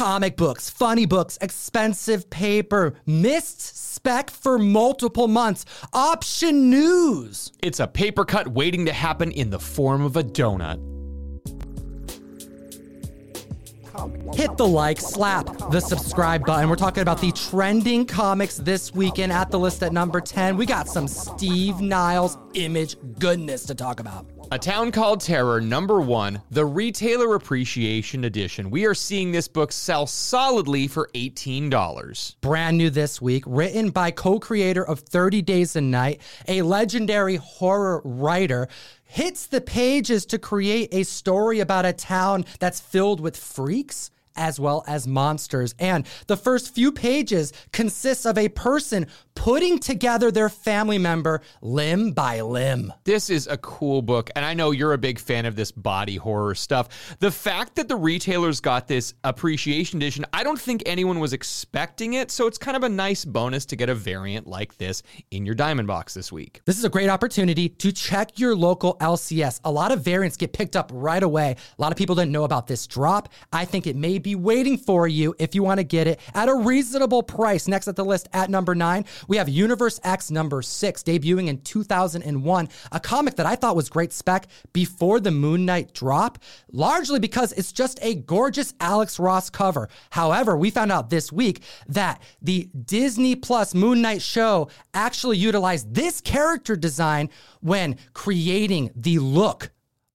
comic books, funny books, expensive paper, missed spec for multiple months, option news. It's a paper cut waiting to happen in the form of a donut. Hit the like, slap the subscribe button. We're talking about the trending comics this weekend at the list at number 10. We got some Steve Niles image goodness to talk about. A Town Called Terror, number one, the Retailer Appreciation Edition. We are seeing this book sell solidly for $18. Brand new this week, written by co creator of 30 Days of Night, a legendary horror writer hits the pages to create a story about a town that's filled with freaks as well as monsters. And the first few pages consists of a person putting together their family member limb by limb. This is a cool book, and I know you're a big fan of this body horror stuff. The fact that the retailers got this appreciation edition, I don't think anyone was expecting it, so it's kind of a nice bonus to get a variant like this in your diamond box this week. This is a great opportunity to check your local LCS. A lot of variants get picked up right away. A lot of people didn't know about this drop. I think it may be waiting for you if you want to get it at a reasonable price. Next at the list at number nine, we have Universe X number six, debuting in 2001, a comic that I thought was great spec before the Moon Knight drop, largely because it's just a gorgeous Alex Ross cover. However, we found out this week that the Disney Plus Moon Knight show actually utilized this character design when creating the look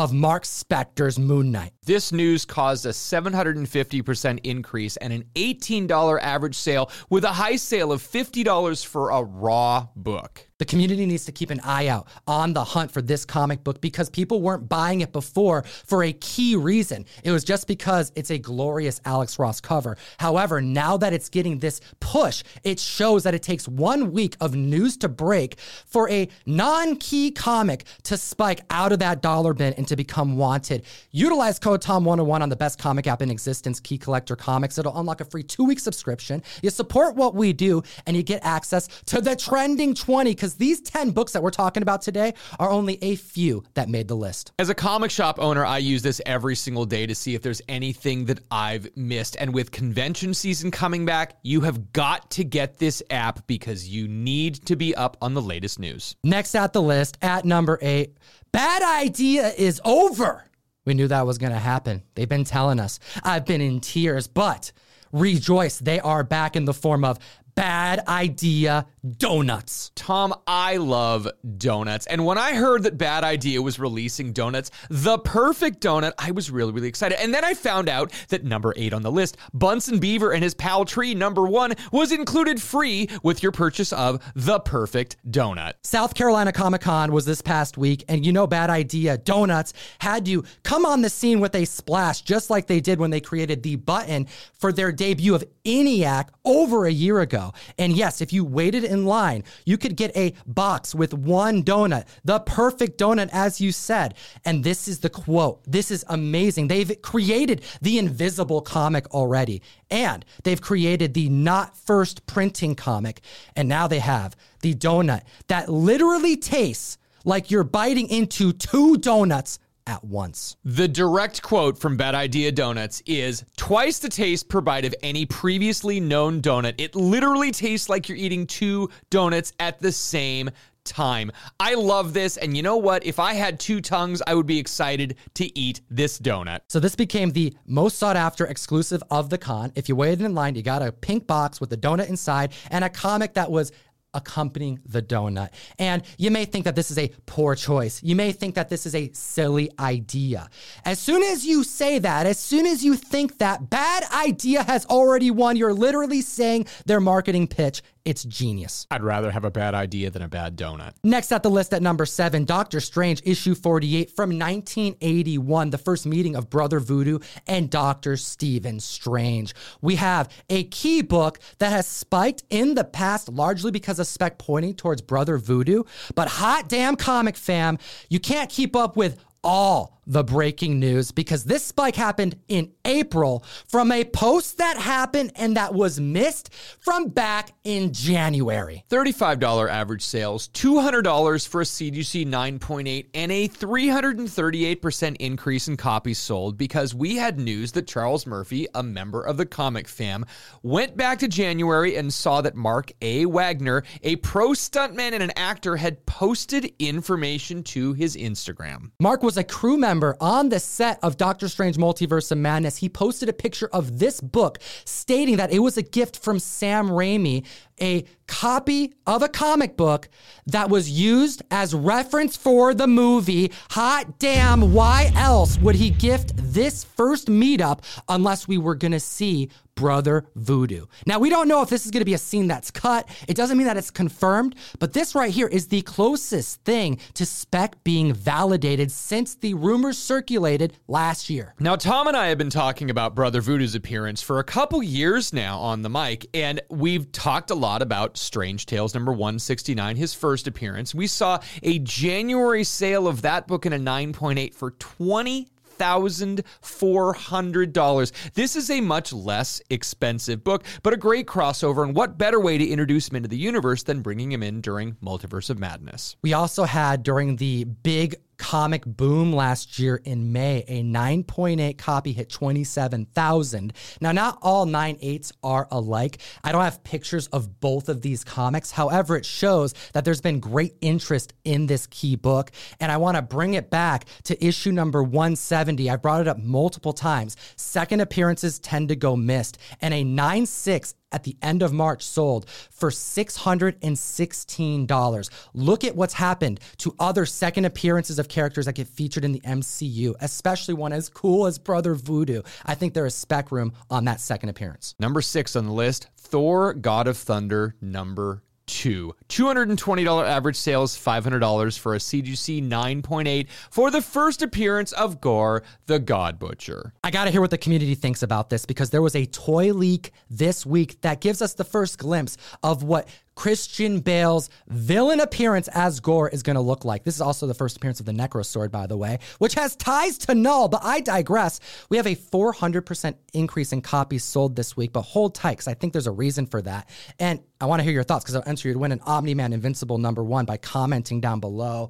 of Mark Spector's Moon Knight. This news caused a 750% increase and an $18 average sale with a high sale of $50 for a raw book. The community needs to keep an eye out on the hunt for this comic book because people weren't buying it before for a key reason. It was just because it's a glorious Alex Ross cover. However, now that it's getting this push, it shows that it takes one week of news to break for a non key comic to spike out of that dollar bin and to become wanted. Utilize code TOM101 on the best comic app in existence, Key Collector Comics. It'll unlock a free two week subscription. You support what we do and you get access to the trending 20 because these 10 books that we're talking about today are only a few that made the list. As a comic shop owner, I use this every single day to see if there's anything that I've missed. And with convention season coming back, you have got to get this app because you need to be up on the latest news. Next at the list, at number eight, Bad Idea is over. We knew that was going to happen. They've been telling us. I've been in tears, but rejoice. They are back in the form of Bad Idea Donuts. Tom, I love donuts. And when I heard that Bad Idea was releasing donuts, the perfect donut, I was really, really excited. And then I found out that number eight on the list, Bunsen Beaver and his pal Tree, number one, was included free with your purchase of the perfect donut. South Carolina Comic Con was this past week, and you know, Bad Idea Donuts had you come on the scene with a splash, just like they did when they created the button for their debut of ENIAC over a year ago. And yes, if you waited in line, you could get a box with one donut, the perfect donut, as you said. And this is the quote. This is amazing. They've created the invisible comic already, and they've created the not first printing comic. And now they have the donut that literally tastes like you're biting into two donuts at once. The direct quote from Bad Idea Donuts is twice the taste per bite of any previously known donut. It literally tastes like you're eating two donuts at the same time. I love this. And you know what? If I had two tongues, I would be excited to eat this donut. So this became the most sought after exclusive of the con. If you waited in line, you got a pink box with a donut inside and a comic that was accompanying the donut. And you may think that this is a poor choice. You may think that this is a silly idea. As soon as you say that, as soon as you think that bad idea has already won, you're literally saying their marketing pitch. It's genius. I'd rather have a bad idea than a bad donut. Next at the list at number seven, Doctor Strange, issue 48 from 1981, the first meeting of Brother Voodoo and Doctor Stephen Strange. We have a key book that has spiked in the past largely because of spec pointing towards Brother Voodoo. But hot damn comic fam, you can't keep up with all the breaking news because this spike happened in April from a post that happened and that was missed from back in January. $35 average sales, $200 for a CGC 9.8, and a 338% increase in copies sold because we had news that Charles Murphy, a member of the comic fam, went back to January and saw that Mark A. Wagner, a pro stuntman and an actor, had posted information to his Instagram. Mark was a crew member on the set of Doctor Strange Multiverse of Madness. He posted a picture of this book stating that it was a gift from Sam Raimi, a copy of a comic book that was used as reference for the movie. Hot damn, why else would he gift this first meetup unless we were going to see Brother Voodoo. Now, we don't know if this is going to be a scene that's cut. It doesn't mean that it's confirmed, but this right here is the closest thing to spec being validated since the rumors circulated last year. Now, Tom and I have been talking about Brother Voodoo's appearance for a couple years now on the mic, and we've talked a lot about Strange Tales number 169, his first appearance. We saw a January sale of that book in a 9.8 for 20 $1,400. This is a much less expensive book, but a great crossover. And what better way to introduce him into the universe than bringing him in during Multiverse of Madness? We also had during the big comic boom last year in May. A 9.8 copy hit 27,000. Now, not all 9.8s are alike. I don't have pictures of both of these comics. However, it shows that there's been great interest in this key book. And I want to bring it back to issue number 170. I've brought it up multiple times. Second appearances tend to go missed. And a 9.6 at the end of March sold for $616. Look at what's happened to other second appearances of characters that get featured in the MCU, especially one as cool as Brother Voodoo. I think there is spec room on that second appearance. Number six on the list Thor, God of Thunder, number two. $220 average sales, $500 for a CGC 9.8 for the first appearance of Gorr the God Butcher. I gotta hear what the community thinks about this because there was a toy leak this week that gives us the first glimpse of what Christian Bale's villain appearance as Gorr is going to look like. This is also the first appearance of the Necro Sword, by the way, which has ties to Knull, but I digress. We have a 400% increase in copies sold this week, but hold tight because I think there's a reason for that. And I want to hear your thoughts because I'll enter you to win an Omni Man Invincible number one by commenting down below.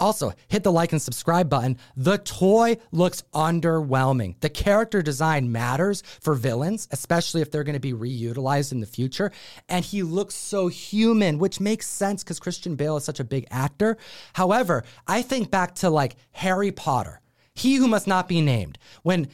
Also, hit the like and subscribe button. The toy looks underwhelming. The character design matters for villains, especially if they're going to be reutilized in the future. And he looks so human, which makes sense because Christian Bale is such a big actor. However, I think back to like Harry Potter, he who must not be named. When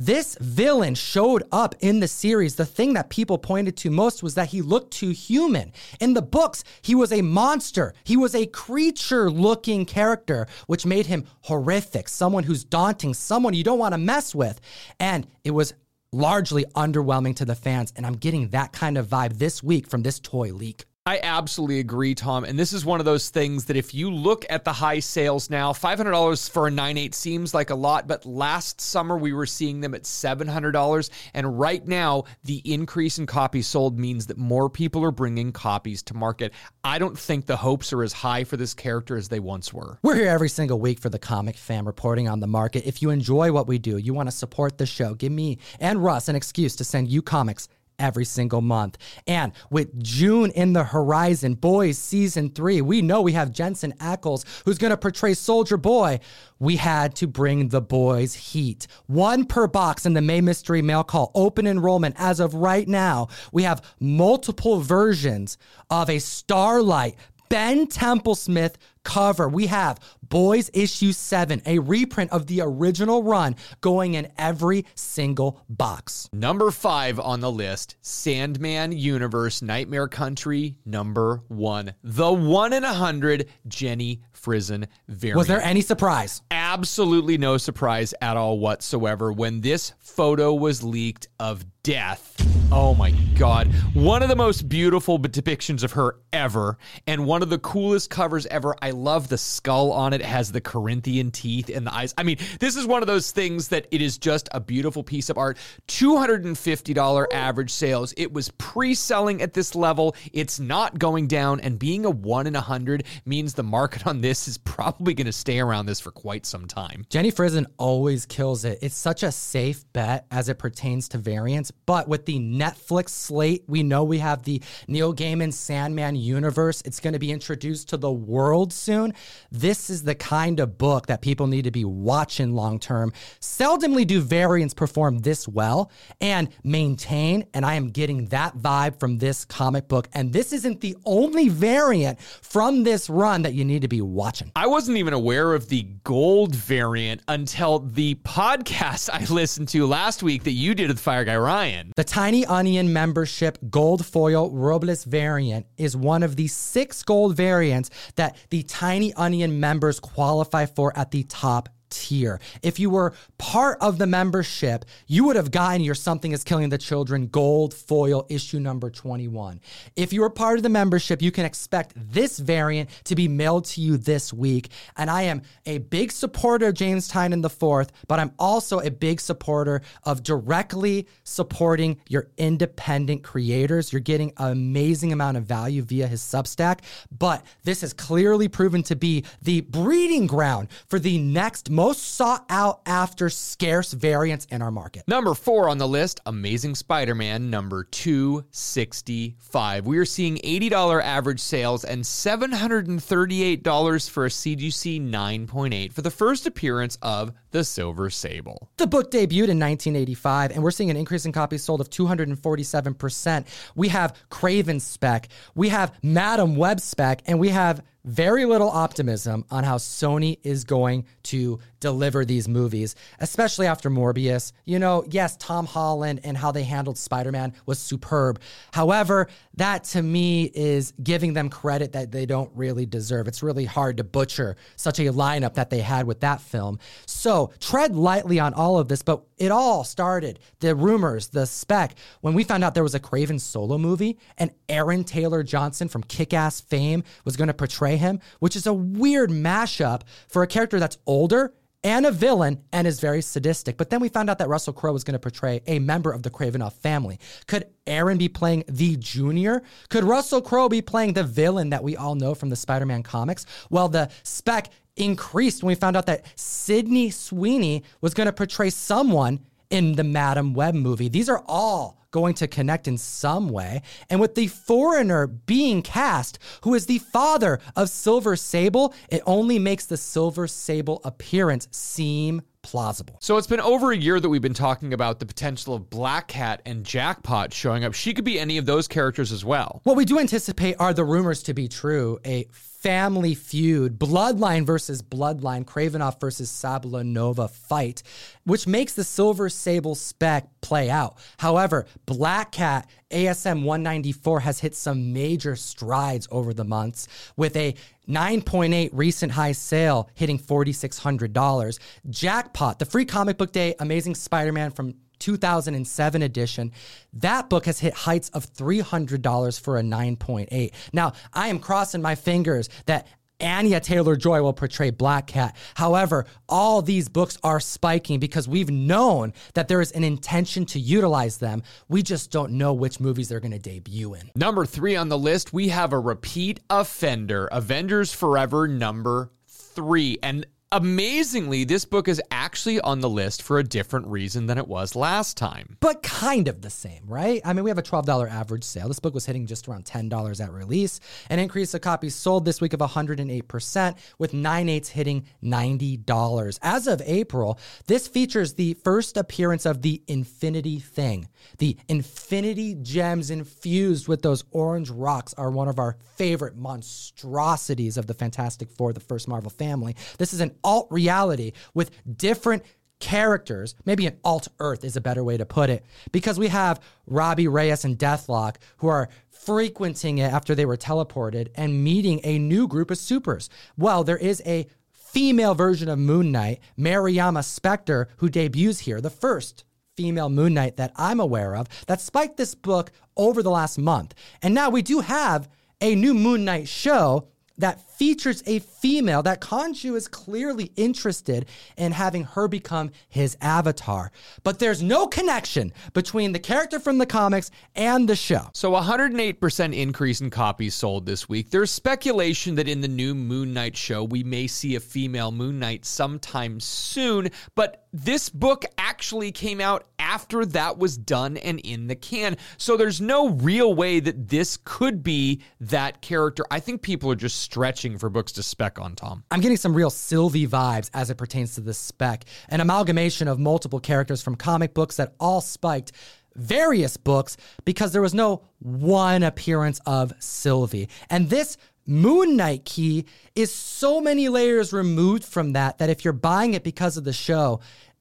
this villain showed up in the series. The thing that people pointed to most was that he looked too human. In the books, he was a monster. He was a creature looking character, which made him horrific, someone who's daunting, someone you don't want to mess with. And it was largely underwhelming to the fans. And I'm getting that kind of vibe this week from this toy leak. I absolutely agree, Tom. And this is one of those things that if you look at the high sales now, $500 for a 9.8 seems like a lot, but last summer we were seeing them at $700. And right now, the increase in copies sold means that more people are bringing copies to market. I don't think the hopes are as high for this character as they once were. We're here every single week for the Comic Fam reporting on the market. If you enjoy what we do, you want to support the show, give me and Russ an excuse to send you comics every single month. And with June in the horizon, Boys season three, we know we have Jensen Ackles who's going to portray Soldier Boy. We had to bring the boys heat. One per box in the May Mystery Mail Call open enrollment. As of right now, we have multiple versions of a Starlight Ben Templesmith cover. We have Boys Issue 7, a reprint of the original run going in every single box. Number five on the list Sandman Universe Nightmare Country, number one. The one in a hundred Jenny Frison variant. Was there any surprise? Absolutely no surprise at all whatsoever when this photo was leaked of death Oh my God. One of the most beautiful depictions of her ever, and one of the coolest covers ever. I love the skull on it. It has the Corinthian teeth and the eyes. I mean, this is one of those things that it is just a beautiful piece of art. $250 average sales. It was pre selling at this level. It's not going down, and being a one in a hundred means the market on this is probably going to stay around this for quite some time. Jenny Frison always kills it. It's such a safe bet as it pertains to variants, but with the Netflix slate. We know we have the Neil Gaiman Sandman universe. It's going to be introduced to the world soon. This is the kind of book that people need to be watching long term. Seldomly do variants perform this well and maintain, and I am getting that vibe from this comic book. And this isn't the only variant from this run that you need to be watching. I wasn't even aware of the gold variant until the podcast I listened to last week that you did with Fire Guy Ryan. The Tiny Onion membership gold foil Robles variant is one of the six gold variants that the Tiny Onion members qualify for at the top tier. If you were part of the membership, you would have gotten your Something is Killing the Children gold foil issue number 21. If you were part of the membership, you can expect this variant to be mailed to you this week. And I am a big supporter of James Tynion IV, but I'm also a big supporter of directly supporting your independent creators. You're getting an amazing amount of value via his Substack, but this has clearly proven to be the breeding ground for the next most sought out after scarce variants in our market. Number four on the list Amazing Spider Man number 265. We are seeing $80 average sales and $738 for a CGC 9.8 for the first appearance of the Silver Sable. The book debuted in 1985, and we're seeing an increase in copies sold of 247%. We have Kraven spec, we have Madame Web spec, and we have very little optimism on how Sony is going to deliver these movies, especially after Morbius. You know, yes, Tom Holland and how they handled Spider Man was superb. However, that to me is giving them credit that they don't really deserve. It's really hard to butcher such a lineup that they had with that film. So tread lightly on all of this, but it all started the rumors, the spec, when we found out there was a Kraven solo movie and Aaron Taylor Johnson from Kick Ass fame was going to portray him, which is a weird mashup for a character that's older and a villain and is very sadistic. But then we found out that Russell Crowe was going to portray a member of the Kravinoff family. Could Aaron be playing the junior? Could Russell Crowe be playing the villain that we all know from the Spider Man comics? Well, the spec increased when we found out that Sydney Sweeney was going to portray someone in the Madame Web movie. These are all going to connect in some way. And with the foreigner being cast, who is the father of Silver Sable, it only makes the Silver Sable appearance seem plausible. So it's been over a year that we've been talking about the potential of Black Cat and Jackpot showing up. She could be any of those characters as well. What we do anticipate are the rumors to be true. A family feud, bloodline versus bloodline, Kravinoff versus Sabla fight, which makes the Silver Sable spec play out. However, Black Cat ASM 194 has hit some major strides over the months with a 9.8 recent high sale hitting $4,600. Jackpot, the free comic book day Amazing Spider Man from 2007 edition. That book has hit heights of $300 for a 9.8. Now, I am crossing my fingers that Anya Taylor Joy will portray Black Cat. However, all these books are spiking because we've known that there is an intention to utilize them. We just don't know which movies they're going to debut in. Number three on the list, we have a repeat offender Avengers Forever number three. And Amazingly, this book is actually on the list for a different reason than it was last time. But kind of the same, right? I mean, we have a $12 average sale. This book was hitting just around $10 at release. An increase of copies sold this week of 108%, with 9 eighths hitting $90. As of April, this features the first appearance of the Infinity Thing. The Infinity Gems infused with those orange rocks are one of our favorite monstrosities of the Fantastic Four, the first Marvel family. This is an alt reality with different characters, maybe an alt Earth is a better way to put it, because we have Robbie Reyes and Deathlok who are frequenting it after they were teleported and meeting a new group of supers. Well, there is a female version of Moon Knight, Mariama Spectre, who debuts here, the first female Moon Knight that I'm aware of that spiked this book over the last month. And now we do have a new Moon Knight show that features a female that Khonshu is clearly interested in having her become his avatar. But there's no connection between the character from the comics and the show. So 108% increase in copies sold this week. There's speculation that in the new Moon Knight show we may see a female Moon Knight sometime soon, but this book actually came out after that was done and in the can. So there's no real way that this could be that character. I think people are just stretching for books to spec on, Tom. I'm getting some real Sylvie vibes as it pertains to the spec. An amalgamation of multiple characters from comic books that all spiked various books because there was no one appearance of Sylvie. And this Moon Knight key is so many layers removed from that that if you're buying it because of the show,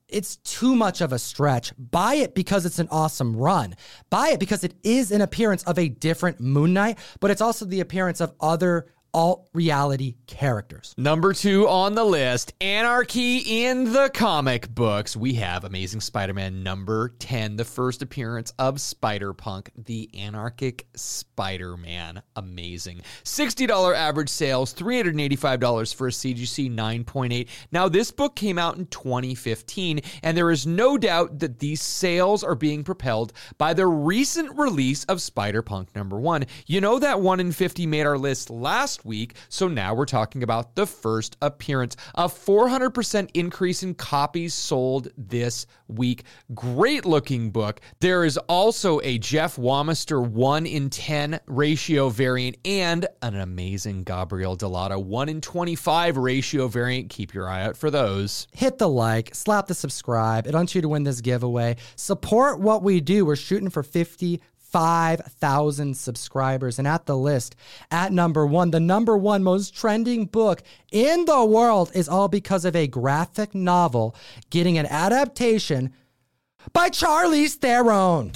it's too much of a stretch. Buy it because it's an awesome run. Buy it because it is an appearance of a different Moon Knight, but it's also the appearance of other alt reality characters. Number two on the list Anarchy in the comic books. We have Amazing Spider Man number 10, the first appearance of Spider Punk, the anarchic Spider Man. Amazing. $60 average sales, $385 for a CGC 9.8. Now, this book came out in 2015, and there is no doubt that these sales are being propelled by the recent release of Spider Punk number one. You know that 1 in 50 made our list last last week. So now we're talking about the first appearance. A 400% increase in copies sold this week. Great looking book. There is also a Jeff Wamester 1 in 10 ratio variant and an amazing Gabriel Dell'Otto 1 in 25 ratio variant. Keep your eye out for those. Hit the like, slap the subscribe. It wants you to win this giveaway. Support what we do. We're shooting for 50 5,000 subscribers. And at the list, at number one, the number one most trending book in the world is all because of a graphic novel getting an adaptation by Charlize Theron.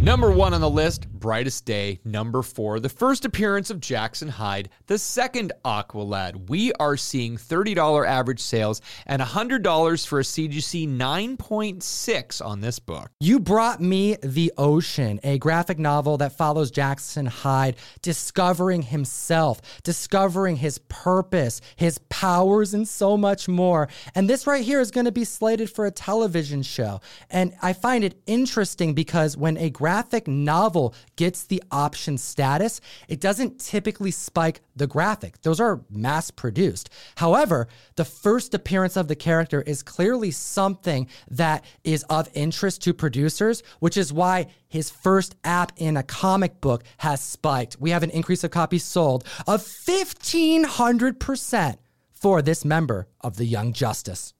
Number one on the list, Brightest Day. Number four, the first appearance of Jackson Hyde, the second Aqualad. We are seeing $30 average sales and $100 for a CGC 9.6 on this book. You brought me The Ocean, a graphic novel that follows Jackson Hyde discovering himself, discovering his purpose, his powers, and so much more. And this right here is going to be slated for a television show. And I find it interesting because when a graphic novel gets the option status, it doesn't typically spike the graphic. Those are mass produced. However, the first appearance of the character is clearly something that is of interest to producers, which is why his first app in a comic book has spiked. We have an increase of copies sold of 1500% for this member of the Young Justice.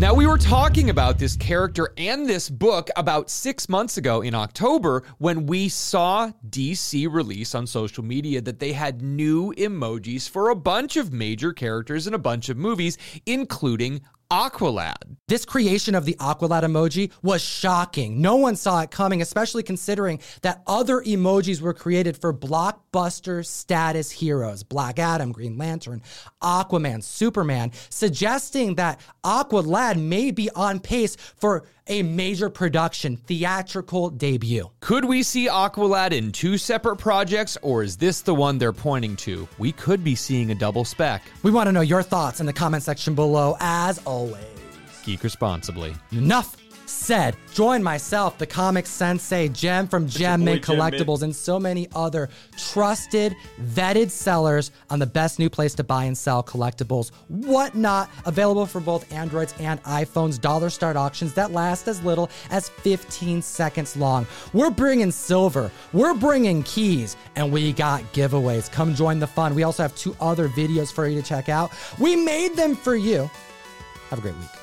Now, we were talking about this character and this book about six months ago in October when we saw DC release on social media that they had new emojis for a bunch of major characters in a bunch of movies, including Aqualad. This creation of the Aqualad emoji was shocking. No one saw it coming, especially considering that other emojis were created for blockbuster status heroes Black Adam, Green Lantern, Aquaman, Superman, suggesting that Aqualad may be on pace for a major production theatrical debut. Could we see Aqualad in two separate projects, or is this the one they're pointing to? We could be seeing a double spec. We want to know your thoughts in the comment section below, as always. Geek responsibly. Enough said, join myself, the comic sensei, Jem from Gem Mint Collectibles, and so many other trusted, vetted sellers on the best new place to buy and sell collectibles. Whatnot, available for both Androids and iPhones, dollar start auctions that last as little as 15 seconds long. We're bringing silver, we're bringing keys, and we got giveaways. Come join the fun. We also have two other videos for you to check out. We made them for you. Have a great week.